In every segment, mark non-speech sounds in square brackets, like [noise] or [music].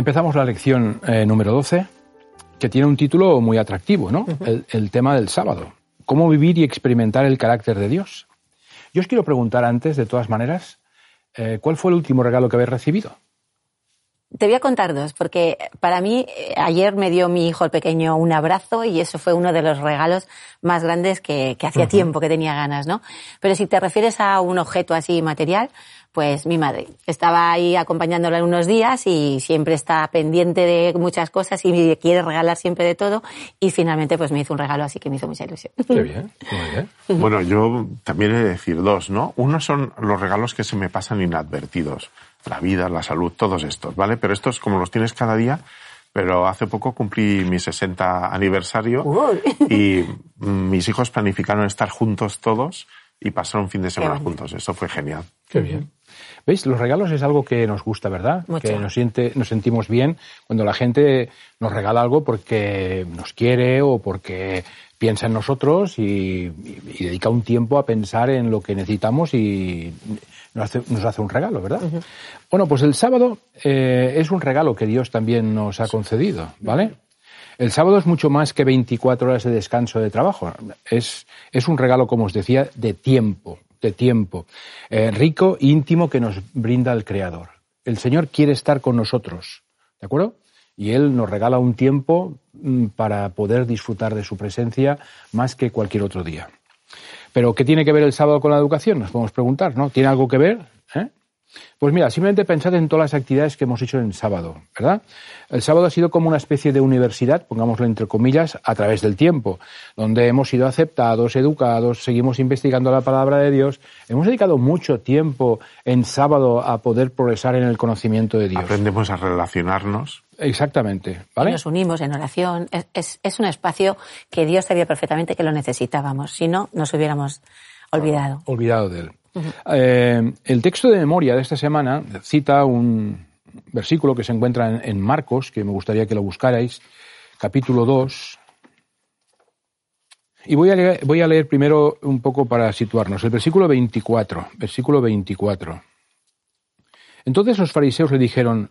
Empezamos la lección eh, número 12, que tiene un título muy atractivo, ¿no? el, tema del sábado. ¿Cómo vivir y experimentar el carácter de Dios? Yo os quiero preguntar antes, de todas maneras, eh, ¿cuál fue el último regalo que habéis recibido? Te voy a contar dos, porque para mí eh, ayer me dio mi hijo el pequeño un abrazo y eso fue uno de los regalos más grandes que, hacía tiempo que tenía ganas, ¿no? Pero si te refieres a un objeto así material, pues mi madre. Estaba ahí acompañándola unos días y siempre está pendiente de muchas cosas y quiere regalar siempre de todo y finalmente pues me hizo un regalo así que me hizo mucha ilusión. Qué [laughs] bien, muy bien. Bueno, yo también he de decir dos, ¿no? Uno son los regalos que se me pasan inadvertidos. La vida, la salud, todos estos, ¿vale? Pero estos como los tienes cada día, pero hace poco cumplí mi 60 aniversario y mis hijos planificaron estar juntos todos y pasar un fin de semana juntos. Eso fue genial. Qué bien. ¿Veis? Los regalos es algo que nos gusta, ¿verdad? Que nos, siente, nos sentimos bien cuando la gente nos regala algo porque nos quiere o porque piensa en nosotros y, dedica un tiempo a pensar en lo que necesitamos y nos hace, un regalo, ¿verdad? Bueno, pues el sábado eh, es un regalo que Dios también nos ha concedido, ¿vale? El sábado es mucho más que 24 horas de descanso de trabajo. Es, es un regalo, como os decía, de tiempo, de tiempo. Eh, rico, íntimo que nos brinda el Creador. El Señor quiere estar con nosotros, ¿de acuerdo? Y Él nos regala un tiempo mm, para poder disfrutar de su presencia más que cualquier otro día. Pero, ¿qué tiene que ver el sábado con la educación? Nos podemos preguntar, ¿no? ¿Tiene algo que ver? ¿Eh? Pues mira, simplemente pensad en todas las actividades que hemos hecho en sábado, ¿verdad? El sábado ha sido como una especie de universidad, pongámoslo entre comillas, a través del tiempo, donde hemos sido aceptados, educados, seguimos investigando la palabra de Dios. Hemos dedicado mucho tiempo en sábado a poder progresar en el conocimiento de Dios. Aprendemos a relacionarnos. Exactamente, ¿vale? Nos unimos en oración. Es, es un espacio que Dios sabía perfectamente que lo necesitábamos. Si no, nos hubiéramos olvidado. Olvidado de él. Eh, el texto de memoria de esta semana cita un versículo que se encuentra en, Marcos, que me gustaría que lo buscarais, capítulo 2. Y voy a, leer, primero un poco para situarnos. El versículo 24. Versículo 24. Entonces los fariseos le dijeron,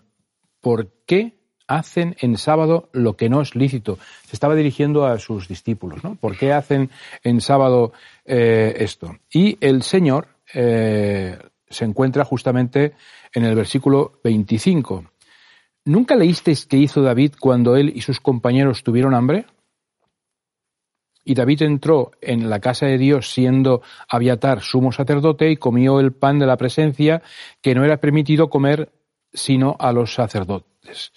¿por qué hacen en sábado lo que no es lícito? Se estaba dirigiendo a sus discípulos, ¿no? ¿Por qué hacen en sábado eh, esto? Y el Señor eh, se encuentra justamente en el versículo 25. ¿Nunca leísteis qué hizo David cuando él y sus compañeros tuvieron hambre? Y David entró en la casa de Dios siendo Abiatar sumo sacerdote y comió el pan de la presencia que no era permitido comer sino a los sacerdotes.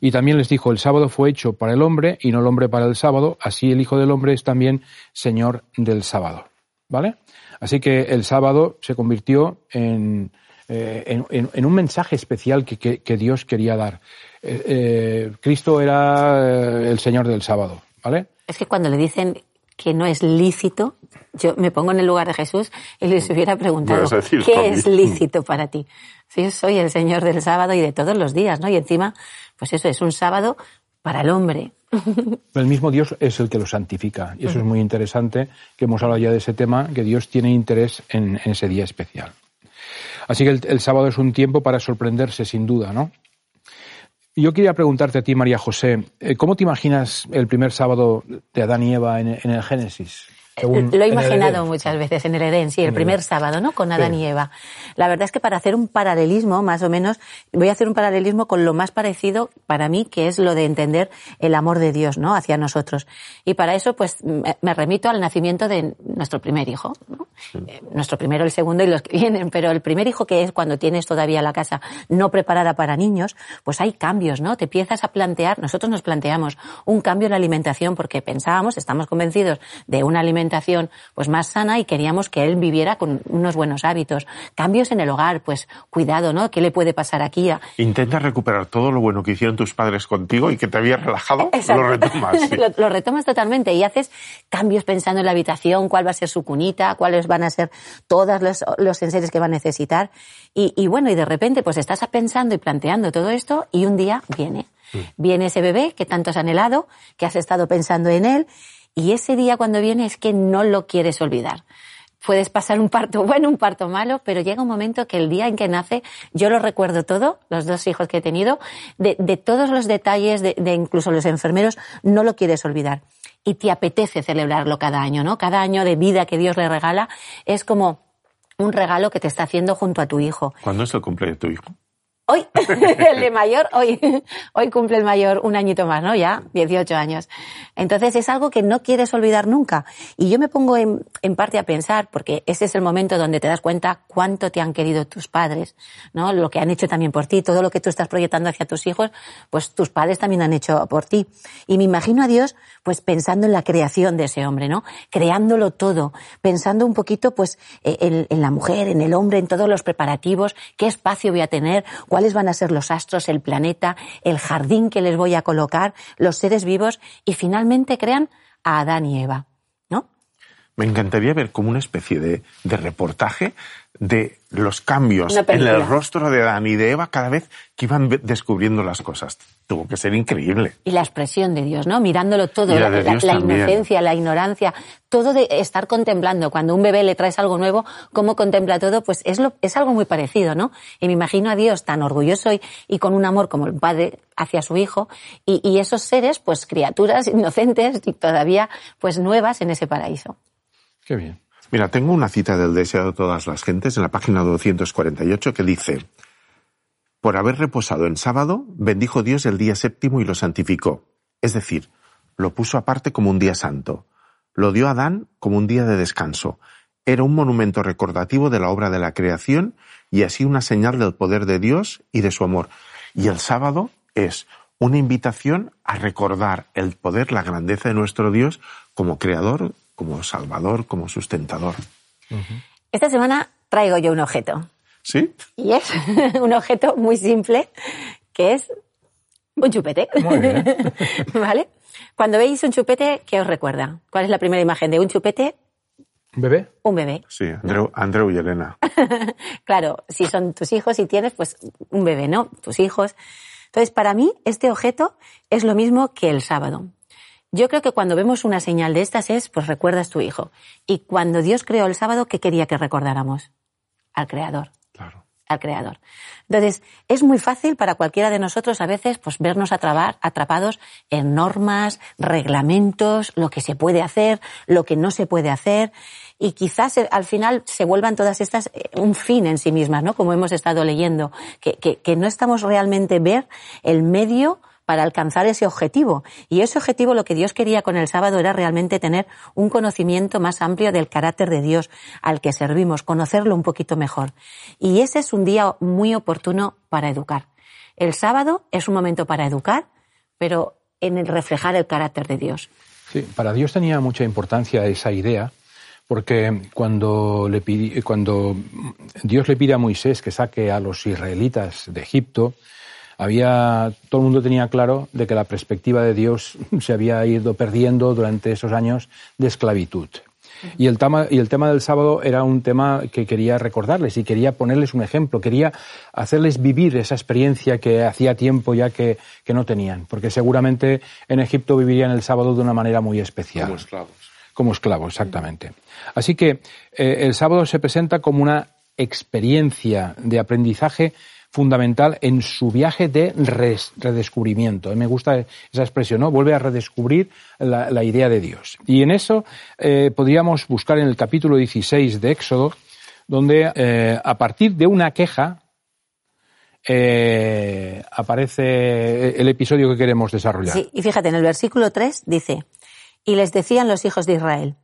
Y también les dijo, el sábado fue hecho para el hombre y no el hombre para el sábado, así el Hijo del Hombre es también Señor del sábado. ¿Vale? Así que el sábado se convirtió en, eh, en, un mensaje especial que, Dios quería dar. Eh, eh, Cristo era el Señor del sábado, ¿vale? Es que cuando le dicen que no es lícito, yo me pongo en el lugar de Jesús y les hubiera preguntado, ¿qué es lícito para ti? Si soy el Señor del sábado y de todos los días, ¿no? Y encima, pues eso es un sábado para el hombre. El mismo Dios es el que lo santifica. Y eso es muy interesante, que hemos hablado ya de ese tema, que Dios tiene interés en, ese día especial. Así que el, sábado es un tiempo para sorprenderse, sin duda, ¿no? Yo quería preguntarte a ti, María José, eh, ¿cómo te imaginas el primer sábado de Adán y Eva en, el Génesis? Lo he imaginado muchas veces en el Edén, sí, el primer sábado, ¿no? Con Adán y Eva. La verdad es que para hacer un paralelismo, más o menos, voy a hacer un paralelismo con lo más parecido para mí, que es lo de entender el amor de Dios, ¿no? Hacia nosotros. Y para eso, pues, me remito al nacimiento de nuestro primer hijo, ¿no? Eh, nuestro primero, el segundo y los que vienen, pero el primer hijo que es cuando tienes todavía la casa no preparada para niños, pues hay cambios, ¿no? Te empiezas a plantear, nosotros nos planteamos un cambio en la alimentación porque pensábamos, estamos convencidos de una alimentación pues más sana y queríamos que él viviera con unos buenos hábitos. Cambios en el hogar, pues cuidado, ¿no? ¿Qué le puede pasar aquí? Intenta recuperar todo lo bueno que hicieron tus padres contigo y que te habías relajado, lo retomas. [laughs] lo, retomas totalmente y haces cambios pensando en la habitación, cuál va a ser su cunita, cuáles van a ser todos los, los enseres que va a necesitar. Y, y bueno, y de repente pues estás pensando y planteando todo esto y un día viene. Mm. Viene ese bebé que tanto has anhelado, que has estado pensando en él y ese día cuando viene es que no lo quieres olvidar. Puedes pasar un parto bueno, un parto malo, pero llega un momento que el día en que nace, yo lo recuerdo todo, los dos hijos que he tenido, de, todos los detalles, de, de incluso los enfermeros, no lo quieres olvidar. Y te apetece celebrarlo cada año, ¿no? Cada año de vida que Dios le regala es como un regalo que te está haciendo junto a tu hijo. ¿Cuándo es el cumpleaños de tu hijo? Hoy, [laughs] el de mayor, hoy, [laughs] hoy cumple el mayor un añito más, ¿no? Ya, 18 años. Entonces es algo que no quieres olvidar nunca. Y yo me pongo en, parte a pensar, porque ese es el momento donde te das cuenta cuánto te han querido tus padres, ¿no? Lo que han hecho también por ti, todo lo que tú estás proyectando hacia tus hijos, pues tus padres también han hecho por ti. Y me imagino a Dios, pues pensando en la creación de ese hombre, ¿no? Creándolo todo, pensando un poquito, pues, e, en la mujer, en el hombre, en todos los preparativos, qué espacio voy a tener, cuáles van a ser los astros, el planeta, el jardín que les voy a colocar, los seres vivos, y finalmente crean a Adán y Eva. ¿No? Me encantaría ver como una especie de, de reportaje de los cambios en el rostro de Adán y de Eva cada vez que iban descubriendo las cosas. Tuvo que ser increíble. Y la expresión de Dios, ¿no? Mirándolo todo, la, inocencia, la ignorancia, todo de estar contemplando. Cuando un bebé le traes algo nuevo, cómo contempla todo, pues es, lo, es algo muy parecido, ¿no? Y me imagino a Dios tan orgulloso y, y con un amor como el padre hacia su hijo, y, y esos seres, pues criaturas [laughs] inocentes y todavía, pues nuevas en ese paraíso. Qué bien. Mira, tengo una cita del Deseo de todas las gentes en la página 248 que dice, por haber reposado en sábado, bendijo Dios el día séptimo y lo santificó. Es decir, lo puso aparte como un día santo. Lo dio a Adán como un día de descanso. Era un monumento recordativo de la obra de la creación y así una señal del poder de Dios y de su amor. Y el sábado es una invitación a recordar el poder, la grandeza de nuestro Dios como creador, como salvador, como sustentador. Esta semana traigo yo un objeto. ¿Sí? Y es [laughs] un objeto muy simple, que es un chupete. Muy bien. [laughs] ¿Vale? Cuando veis un chupete, ¿qué os recuerda? ¿Cuál es la primera imagen de un chupete? ¿Un bebé? Un bebé. Sí, Andreu, Andreu y Elena. [laughs] claro, si son tus hijos y tienes, pues un bebé, ¿no? Tus hijos. Entonces, para mí, este objeto es lo mismo que el sábado. Yo creo que cuando vemos una señal de estas es, pues recuerdas tu hijo. Y cuando Dios creó el sábado, ¿qué quería que recordáramos? Al Creador. Claro. Al Creador. Entonces, es muy fácil para cualquiera de nosotros a veces, pues vernos atrapados en normas, reglamentos, lo que se puede hacer, lo que no se puede hacer. Y quizás eh, al final se vuelvan todas estas eh, un fin en sí mismas, ¿no? Como hemos estado leyendo, que, que, que no estamos realmente ver el medio para alcanzar ese objetivo. Y ese objetivo lo que Dios quería con el sábado era realmente tener un conocimiento más amplio del carácter de Dios al que servimos, conocerlo un poquito mejor. Y ese es un día muy oportuno para educar. El sábado es un momento para educar, pero en el reflejar el carácter de Dios. Sí, para Dios tenía mucha importancia esa idea, porque cuando, le cuando Dios le pide a Moisés que saque a los israelitas de Egipto, había, todo el mundo tenía claro de que la perspectiva de Dios [laughs] se había ido perdiendo durante esos años de esclavitud. Y el, tema, y el tema del sábado era un tema que quería recordarles y quería ponerles un ejemplo, quería hacerles vivir esa experiencia que hacía tiempo ya que, que no tenían, porque seguramente en Egipto vivirían el sábado de una manera muy especial. Como esclavos. Como esclavos, exactamente. Así que eh, el sábado se presenta como una experiencia de aprendizaje fundamental en su viaje de redescubrimiento. Me gusta esa expresión, ¿no? Vuelve a redescubrir la, idea de Dios. Y en eso eh, podríamos buscar en el capítulo 16 de Éxodo, donde eh, a partir de una queja eh, aparece el episodio que queremos desarrollar. Sí, y fíjate, en el versículo 3 dice, y les decían los hijos de Israel,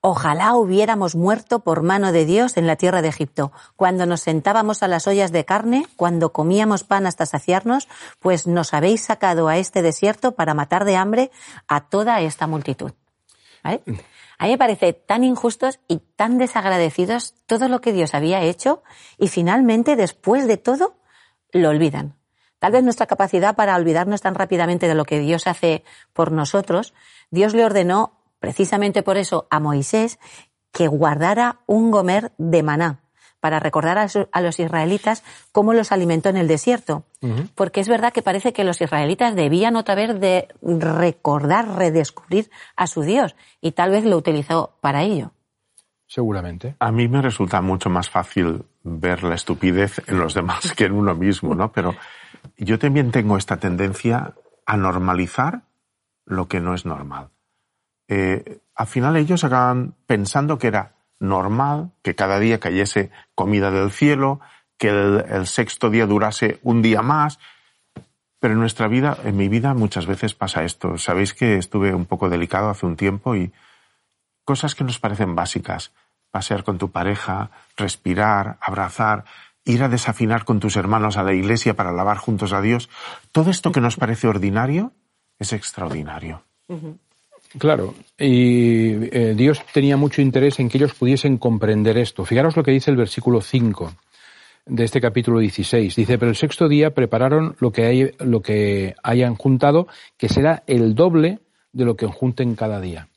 Ojalá hubiéramos muerto por mano de Dios en la tierra de Egipto, cuando nos sentábamos a las ollas de carne, cuando comíamos pan hasta saciarnos, pues nos habéis sacado a este desierto para matar de hambre a toda esta multitud. A mí me parece tan injustos y tan desagradecidos todo lo que Dios había hecho y finalmente, después de todo, lo olvidan. Tal vez nuestra capacidad para olvidarnos tan rápidamente de lo que Dios hace por nosotros, Dios le ordenó precisamente por eso a Moisés que guardara un gomer de maná para recordar a, los israelitas cómo los alimentó en el desierto. Porque es verdad que parece que los israelitas debían otra vez de recordar, redescubrir a su Dios y tal vez lo utilizó para ello. Seguramente. A mí me resulta mucho más fácil ver la estupidez en los demás que en uno mismo, ¿no? Pero yo también tengo esta tendencia a normalizar lo que no es normal eh, al final ellos acaban pensando que era normal que cada día cayese comida del cielo, que el, sexto día durase un día más. Pero en nuestra vida, en mi vida, muchas veces pasa esto. Sabéis que estuve un poco delicado hace un tiempo y cosas que nos parecen básicas. Pasear con tu pareja, respirar, abrazar, ir a desafinar con tus hermanos a la iglesia para alabar juntos a Dios. Todo esto que nos parece ordinario es extraordinario. Claro, y eh, Dios tenía mucho interés en que ellos pudiesen comprender esto. Fijaros lo que dice el versículo 5 de este capítulo 16. Dice, pero el sexto día prepararon lo que, hay, lo que hayan juntado, que será el doble de lo que junten cada día.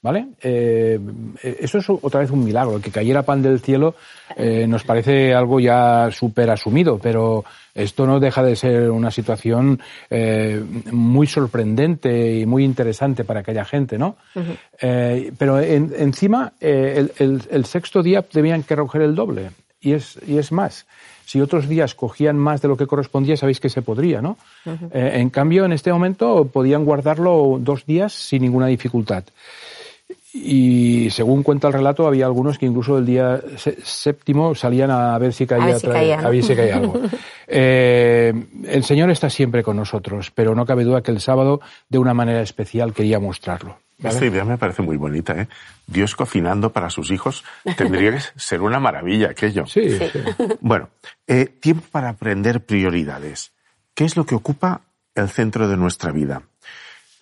¿Vale? Eh, eso es otra vez un milagro. Que cayera pan del cielo eh, nos parece algo ya súper asumido, pero esto no deja de ser una situación eh, muy sorprendente y muy interesante para aquella gente, ¿no? pero encima, el, el, sexto día debían que recoger el doble. Y es, y es más. Si otros días cogían más de lo que correspondía, sabéis que se podría, ¿no? en cambio, en este momento podían guardarlo dos días sin ninguna dificultad. Y según cuenta el relato, había algunos que incluso el día séptimo salían a ver si caía, a ver si caía, algo. [laughs] Eh, el Señor está siempre con nosotros, pero no cabe duda que el sábado, de una manera especial, quería mostrarlo. Esta idea me parece muy bonita, ¿eh? Dios cocinando para sus hijos tendría que [laughs] ser una maravilla aquello. Sí. sí. [laughs] Bueno, eh, tiempo para aprender prioridades. ¿Qué es lo que ocupa el centro de nuestra vida?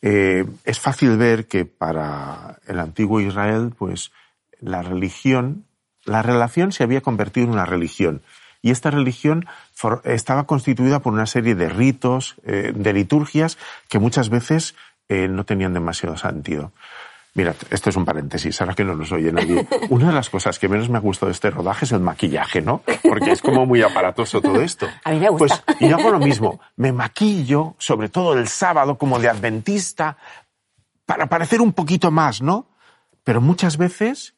Eh, es fácil ver que para el antiguo Israel, pues la religión, la relación se había convertido en una religión. Y esta religión estaba constituida por una serie de ritos, eh, de liturgias, que muchas veces eh, no tenían demasiado sentido. Mira, esto es un paréntesis, ahora que no nos oye nadie. [laughs] Una de las cosas que menos me ha gustado de este rodaje es el maquillaje, ¿no? Porque es como muy aparatoso todo esto. [laughs] A mí me gusta. Pues, y hago lo mismo. Me maquillo, sobre todo el sábado, como de adventista, para parecer un poquito más, ¿no? Pero muchas veces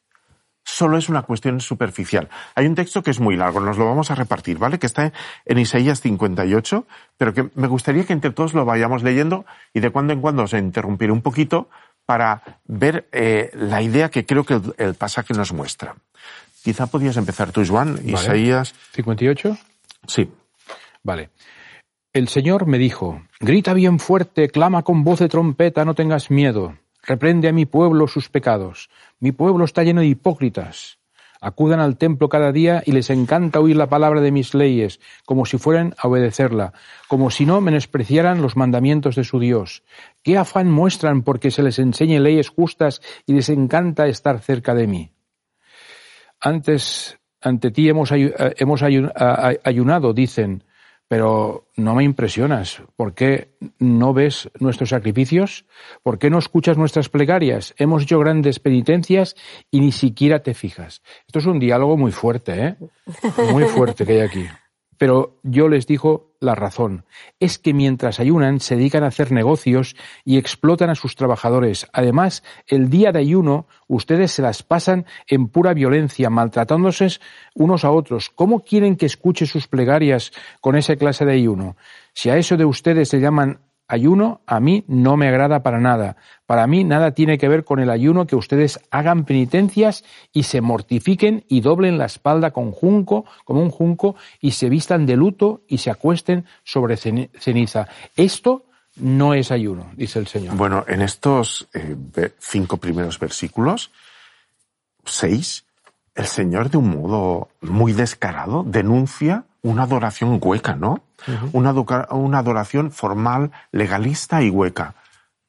solo es una cuestión superficial. Hay un texto que es muy largo, nos lo vamos a repartir, ¿vale? Que está en Isaías 58, pero que me gustaría que entre todos lo vayamos leyendo y de cuando en cuando se interrumpiré un poquito para ver eh, la idea que creo que el, pasaje nos muestra. Quizá podías empezar tú, Juan, Isaías. ¿58? Sí. Vale. El Señor me dijo, grita bien fuerte, clama con voz de trompeta, no tengas miedo. Reprende a mi pueblo sus pecados. Mi pueblo está lleno de hipócritas. Acudan al templo cada día y les encanta oír la palabra de mis leyes, como si fueran a obedecerla, como si no menospreciaran los mandamientos de su Dios. ¿Qué afán muestran porque se les enseñe leyes justas y les encanta estar cerca de mí? Antes, ante ti hemos, ayunado, dicen, pero no me impresionas. ¿Por qué no ves nuestros sacrificios? ¿Por qué no escuchas nuestras plegarias? Hemos hecho grandes penitencias y ni siquiera te fijas. Esto es un diálogo muy fuerte, ¿eh? Muy fuerte que hay aquí. Pero yo les dijo la razón. Es que mientras ayunan se dedican a hacer negocios y explotan a sus trabajadores. Además, el día de ayuno ustedes se las pasan en pura violencia, maltratándose unos a otros. ¿Cómo quieren que escuche sus plegarias con esa clase de ayuno? Si a eso de ustedes se llaman ayuno a mí no me agrada para nada. Para mí nada tiene que ver con el ayuno que ustedes hagan penitencias y se mortifiquen y doblen la espalda con junco, como un junco, y se vistan de luto y se acuesten sobre ceniza. Esto no es ayuno, dice el Señor. Bueno, en estos eh, cinco primeros versículos, seis, el Señor de un modo muy descarado denuncia una adoración hueca, ¿no? Una, una, adoración formal, legalista y hueca.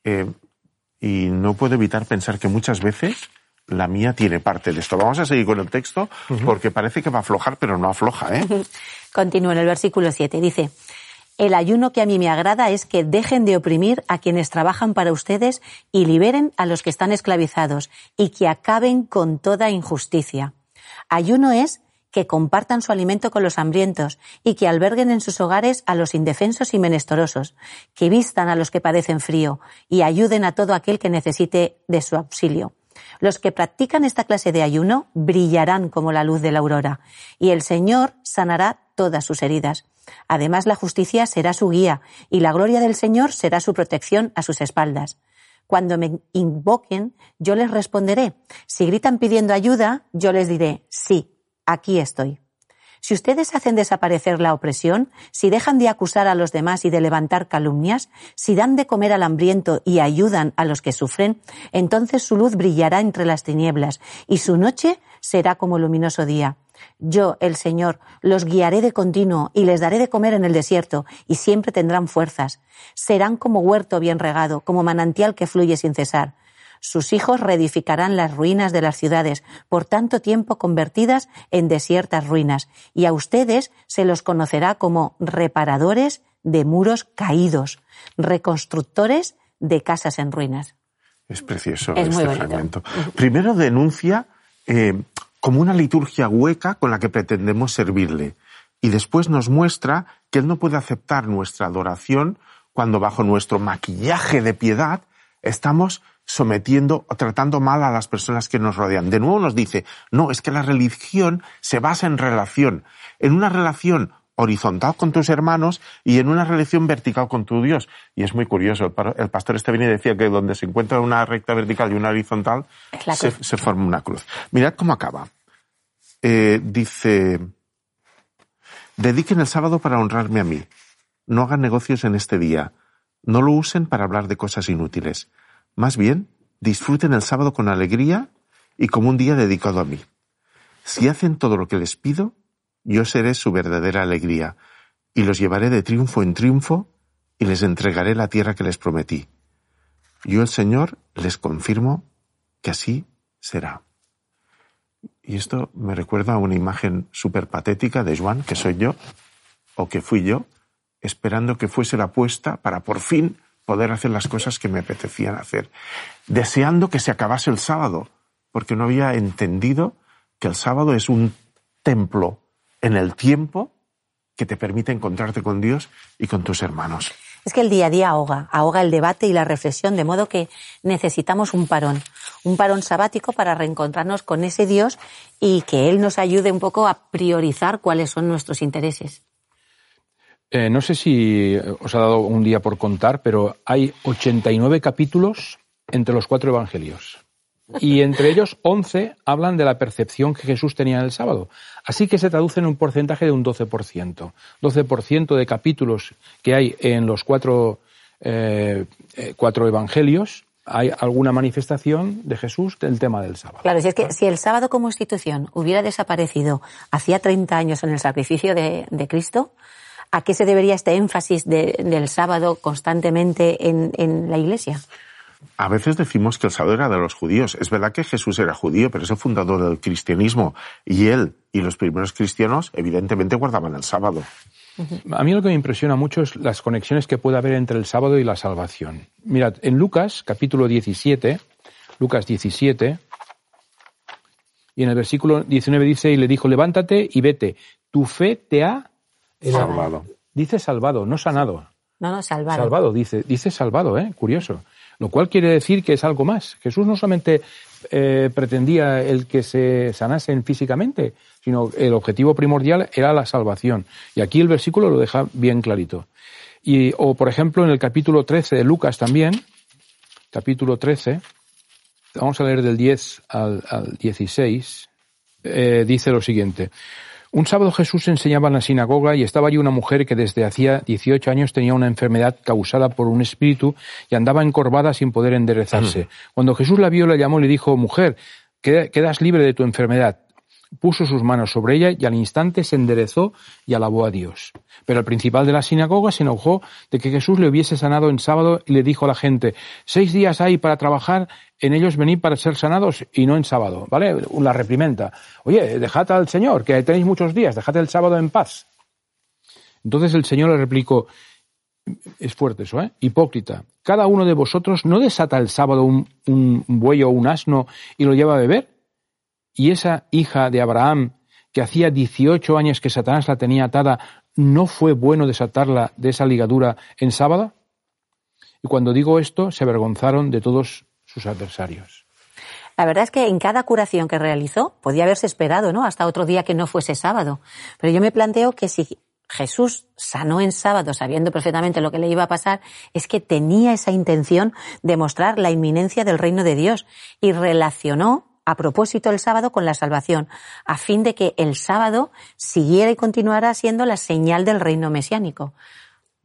Eh, y no puedo evitar pensar que muchas veces la mía tiene parte de esto. Vamos a seguir con el texto porque parece que va a aflojar, pero no afloja. ¿eh? Continúa en el versículo 7. Dice, el ayuno que a mí me agrada es que dejen de oprimir a quienes trabajan para ustedes y liberen a los que están esclavizados y que acaben con toda injusticia. Ayuno es que compartan su alimento con los hambrientos y que alberguen en sus hogares a los indefensos y menestorosos, que vistan a los que padecen frío y ayuden a todo aquel que necesite de su auxilio. Los que practican esta clase de ayuno brillarán como la luz de la aurora, y el Señor sanará todas sus heridas. Además, la justicia será su guía, y la gloria del Señor será su protección a sus espaldas. Cuando me invoquen, yo les responderé. Si gritan pidiendo ayuda, yo les diré, sí, aquí estoy. Si ustedes hacen desaparecer la opresión, si dejan de acusar a los demás y de levantar calumnias, si dan de comer al hambriento y ayudan a los que sufren, entonces su luz brillará entre las tinieblas y su noche será como luminoso día. Yo, el Señor, los guiaré de continuo y les daré de comer en el desierto y siempre tendrán fuerzas. Serán como huerto bien regado, como manantial que fluye sin cesar. Sus hijos reedificarán las ruinas de las ciudades, por tanto tiempo convertidas en desiertas ruinas, y a ustedes se los conocerá como reparadores de muros caídos, reconstructores de casas en ruinas. Es precioso este fragmento. Primero denuncia eh, como una liturgia hueca con la que pretendemos servirle, y después nos muestra que Él no puede aceptar nuestra adoración cuando bajo nuestro maquillaje de piedad estamos sometiendo o tratando mal a las personas que nos rodean. De nuevo nos dice, no, es que la religión se basa en relación, en una relación horizontal con tus hermanos y en una relación vertical con tu Dios. Y es muy curioso, el pastor este venía y decía que donde se encuentra una recta vertical y una horizontal, se, forma una cruz. Mirad cómo acaba. Eh, dice, dediquen el sábado para honrarme a mí. No hagan negocios en este día. No lo usen para hablar de cosas inútiles. Más bien, disfruten el sábado con alegría y como un día dedicado a mí. Si hacen todo lo que les pido, yo seré su verdadera alegría, y los llevaré de triunfo en triunfo, y les entregaré la tierra que les prometí. Yo el Señor les confirmo que así será. Y esto me recuerda a una imagen súper patética de Juan, que soy yo, o que fui yo, esperando que fuese la puesta para por fin poder hacer las cosas que me apetecían hacer, deseando que se acabase el sábado, porque no había entendido que el sábado es un templo en el tiempo que te permite encontrarte con Dios y con tus hermanos. Es que el día a día ahoga, ahoga el debate y la reflexión, de modo que necesitamos un parón, un parón sabático para reencontrarnos con ese Dios y que Él nos ayude un poco a priorizar cuáles son nuestros intereses. Eh, no sé si os ha dado un día por contar, pero hay 89 capítulos entre los cuatro evangelios. Y entre ellos 11 hablan de la percepción que Jesús tenía en el sábado. Así que se traduce en un porcentaje de un 12%. 12% de capítulos que hay en los cuatro, eh, eh, cuatro evangelios hay alguna manifestación de Jesús del tema del sábado. Claro, si es que si el sábado como institución hubiera desaparecido hacía 30 años en el sacrificio de Cristo, ¿A qué se debería este énfasis del sábado constantemente en, la Iglesia? A veces decimos que el sábado era de los judíos. Es verdad que Jesús era judío, pero es el fundador del cristianismo. Y él y los primeros cristianos evidentemente guardaban el sábado. A mí lo que me impresiona mucho es las conexiones que puede haber entre el sábado y la salvación. Mirad, en Lucas, capítulo 17, Lucas 17, y en el versículo 19 dice, y le dijo, levántate y vete, tu fe te ha salvado. Dice salvado, no sanado. No, no, salvado. Salvado, dice, dice salvado, ¿eh? Curioso. Lo cual quiere decir que es algo más. Jesús no solamente eh, pretendía el que se sanasen físicamente, sino el objetivo primordial era la salvación. Y aquí el versículo lo deja bien clarito. Y, o, por ejemplo, en el capítulo 13 de Lucas también, capítulo 13, vamos a leer del 10 al, 16, eh, dice lo siguiente. Un sábado Jesús enseñaba en la sinagoga y estaba allí una mujer que desde hacía 18 años tenía una enfermedad causada por un espíritu y andaba encorvada sin poder enderezarse. Cuando Jesús la vio, la llamó y le dijo, mujer, quedas libre de tu enfermedad puso sus manos sobre ella y al instante se enderezó y alabó a Dios. Pero el principal de la sinagoga se enojó de que Jesús le hubiese sanado en sábado y le dijo a la gente, seis días hay para trabajar, en ellos venid para ser sanados y no en sábado, ¿vale? La reprimenda. Oye, dejad al Señor, que tenéis muchos días, dejad el sábado en paz. Entonces el Señor le replicó, es fuerte eso, ¿eh? Hipócrita, cada uno de vosotros no desata el sábado un, un buey o un asno y lo lleva a beber y esa hija de Abraham, que hacía 18 años que Satanás la tenía atada, ¿no fue bueno desatarla de esa ligadura en sábado? Y cuando digo esto, se avergonzaron de todos sus adversarios. La verdad es que en cada curación que realizó podía haberse esperado, ¿no? Hasta otro día que no fuese sábado. Pero yo me planteo que si Jesús sanó en sábado sabiendo perfectamente lo que le iba a pasar, es que tenía esa intención de mostrar la inminencia del reino de Dios y relacionó a propósito el sábado con la salvación, a fin de que el sábado siguiera y continuara siendo la señal del reino mesiánico.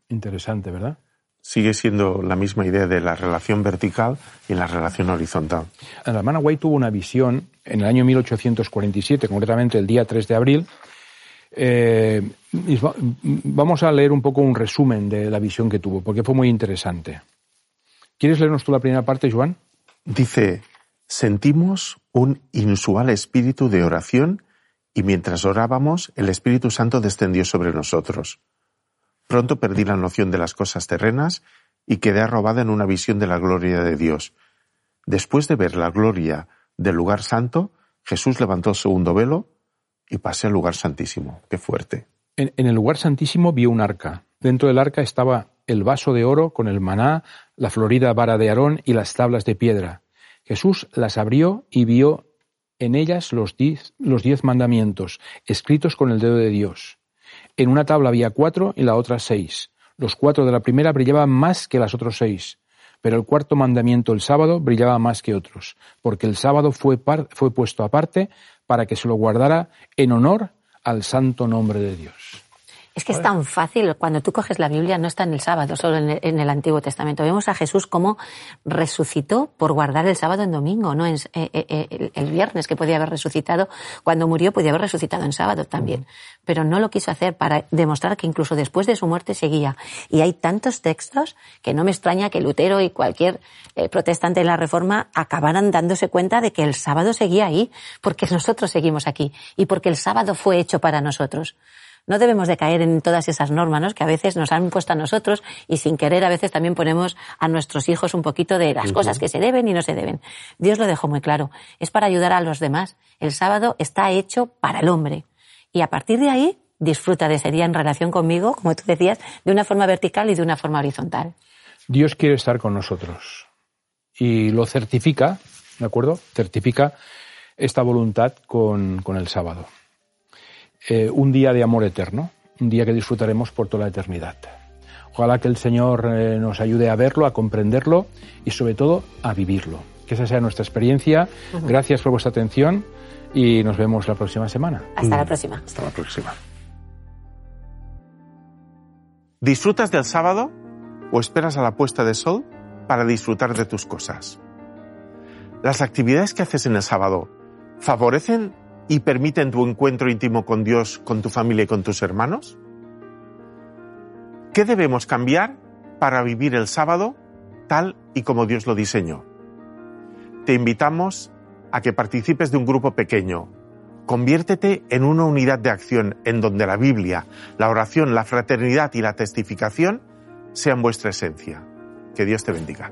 Interesante, ¿verdad? Sigue siendo la misma idea de la relación vertical y la relación horizontal. La hermana White tuvo una visión en el año 1847, concretamente el día 3 de abril. Eh, vamos a leer un poco un resumen de la visión que tuvo, porque fue muy interesante. ¿Quieres leernos tú la primera parte, Joan? Dice, sentimos un inusual espíritu de oración y mientras orábamos el Espíritu Santo descendió sobre nosotros. Pronto perdí la noción de las cosas terrenas y quedé arrobada en una visión de la gloria de Dios. Después de ver la gloria del lugar santo, Jesús levantó el segundo velo y pasé al lugar santísimo. Qué fuerte. En, el lugar santísimo vio un arca. Dentro del arca estaba el vaso de oro con el maná, la florida vara de Aarón y las tablas de piedra. Jesús las abrió y vio en ellas los diez, mandamientos, escritos con el dedo de Dios. En una tabla había cuatro y la otra seis. Los cuatro de la primera brillaban más que las otras seis, pero el cuarto mandamiento, el sábado, brillaba más que otros, porque el sábado fue puesto aparte para que se lo guardara en honor al santo nombre de Dios. Es que es tan fácil. Cuando tú coges la Biblia, no está en el sábado, solo en el, Antiguo Testamento. Vemos a Jesús como resucitó por guardar el sábado en domingo, no en, eh, eh, eh, el viernes, que podía haber resucitado. Cuando murió, podía haber resucitado en sábado también. Pero no lo quiso hacer para demostrar que incluso después de su muerte seguía. Y hay tantos textos que no me extraña que Lutero y cualquier protestante de la Reforma acabaran dándose cuenta de que el sábado seguía ahí, porque nosotros seguimos aquí y porque el sábado fue hecho para nosotros no debemos de caer en todas esas normas que a veces nos han puesto a nosotros y sin querer a veces también ponemos a nuestros hijos un poquito de las cosas que se deben y no se deben. Dios lo dejó muy claro. Es para ayudar a los demás. El sábado está hecho para el hombre. Y a partir de ahí disfruta de ese día en relación conmigo, como tú decías, de una forma vertical y de una forma horizontal. Dios quiere estar con nosotros y lo certifica, ¿de acuerdo? Certifica esta voluntad con, con el sábado. Eh, un día de amor eterno, un día que disfrutaremos por toda la eternidad. Ojalá que el Señor eh, nos ayude a verlo, a comprenderlo y sobre todo a vivirlo. Que esa sea nuestra experiencia. Gracias por vuestra atención y nos vemos la próxima semana. Hasta la próxima. Hasta la próxima. ¿Disfrutas del sábado o esperas a la puesta de sol para disfrutar de tus cosas? ¿Las actividades que haces en el sábado favorecen y permiten tu encuentro íntimo con Dios, con tu familia y con tus hermanos? ¿Qué debemos cambiar para vivir el sábado tal y como Dios lo diseñó? Te invitamos a que participes de un grupo pequeño. Conviértete en una unidad de acción en donde la Biblia, la oración, la fraternidad y la testificación sean vuestra esencia. Que Dios te bendiga.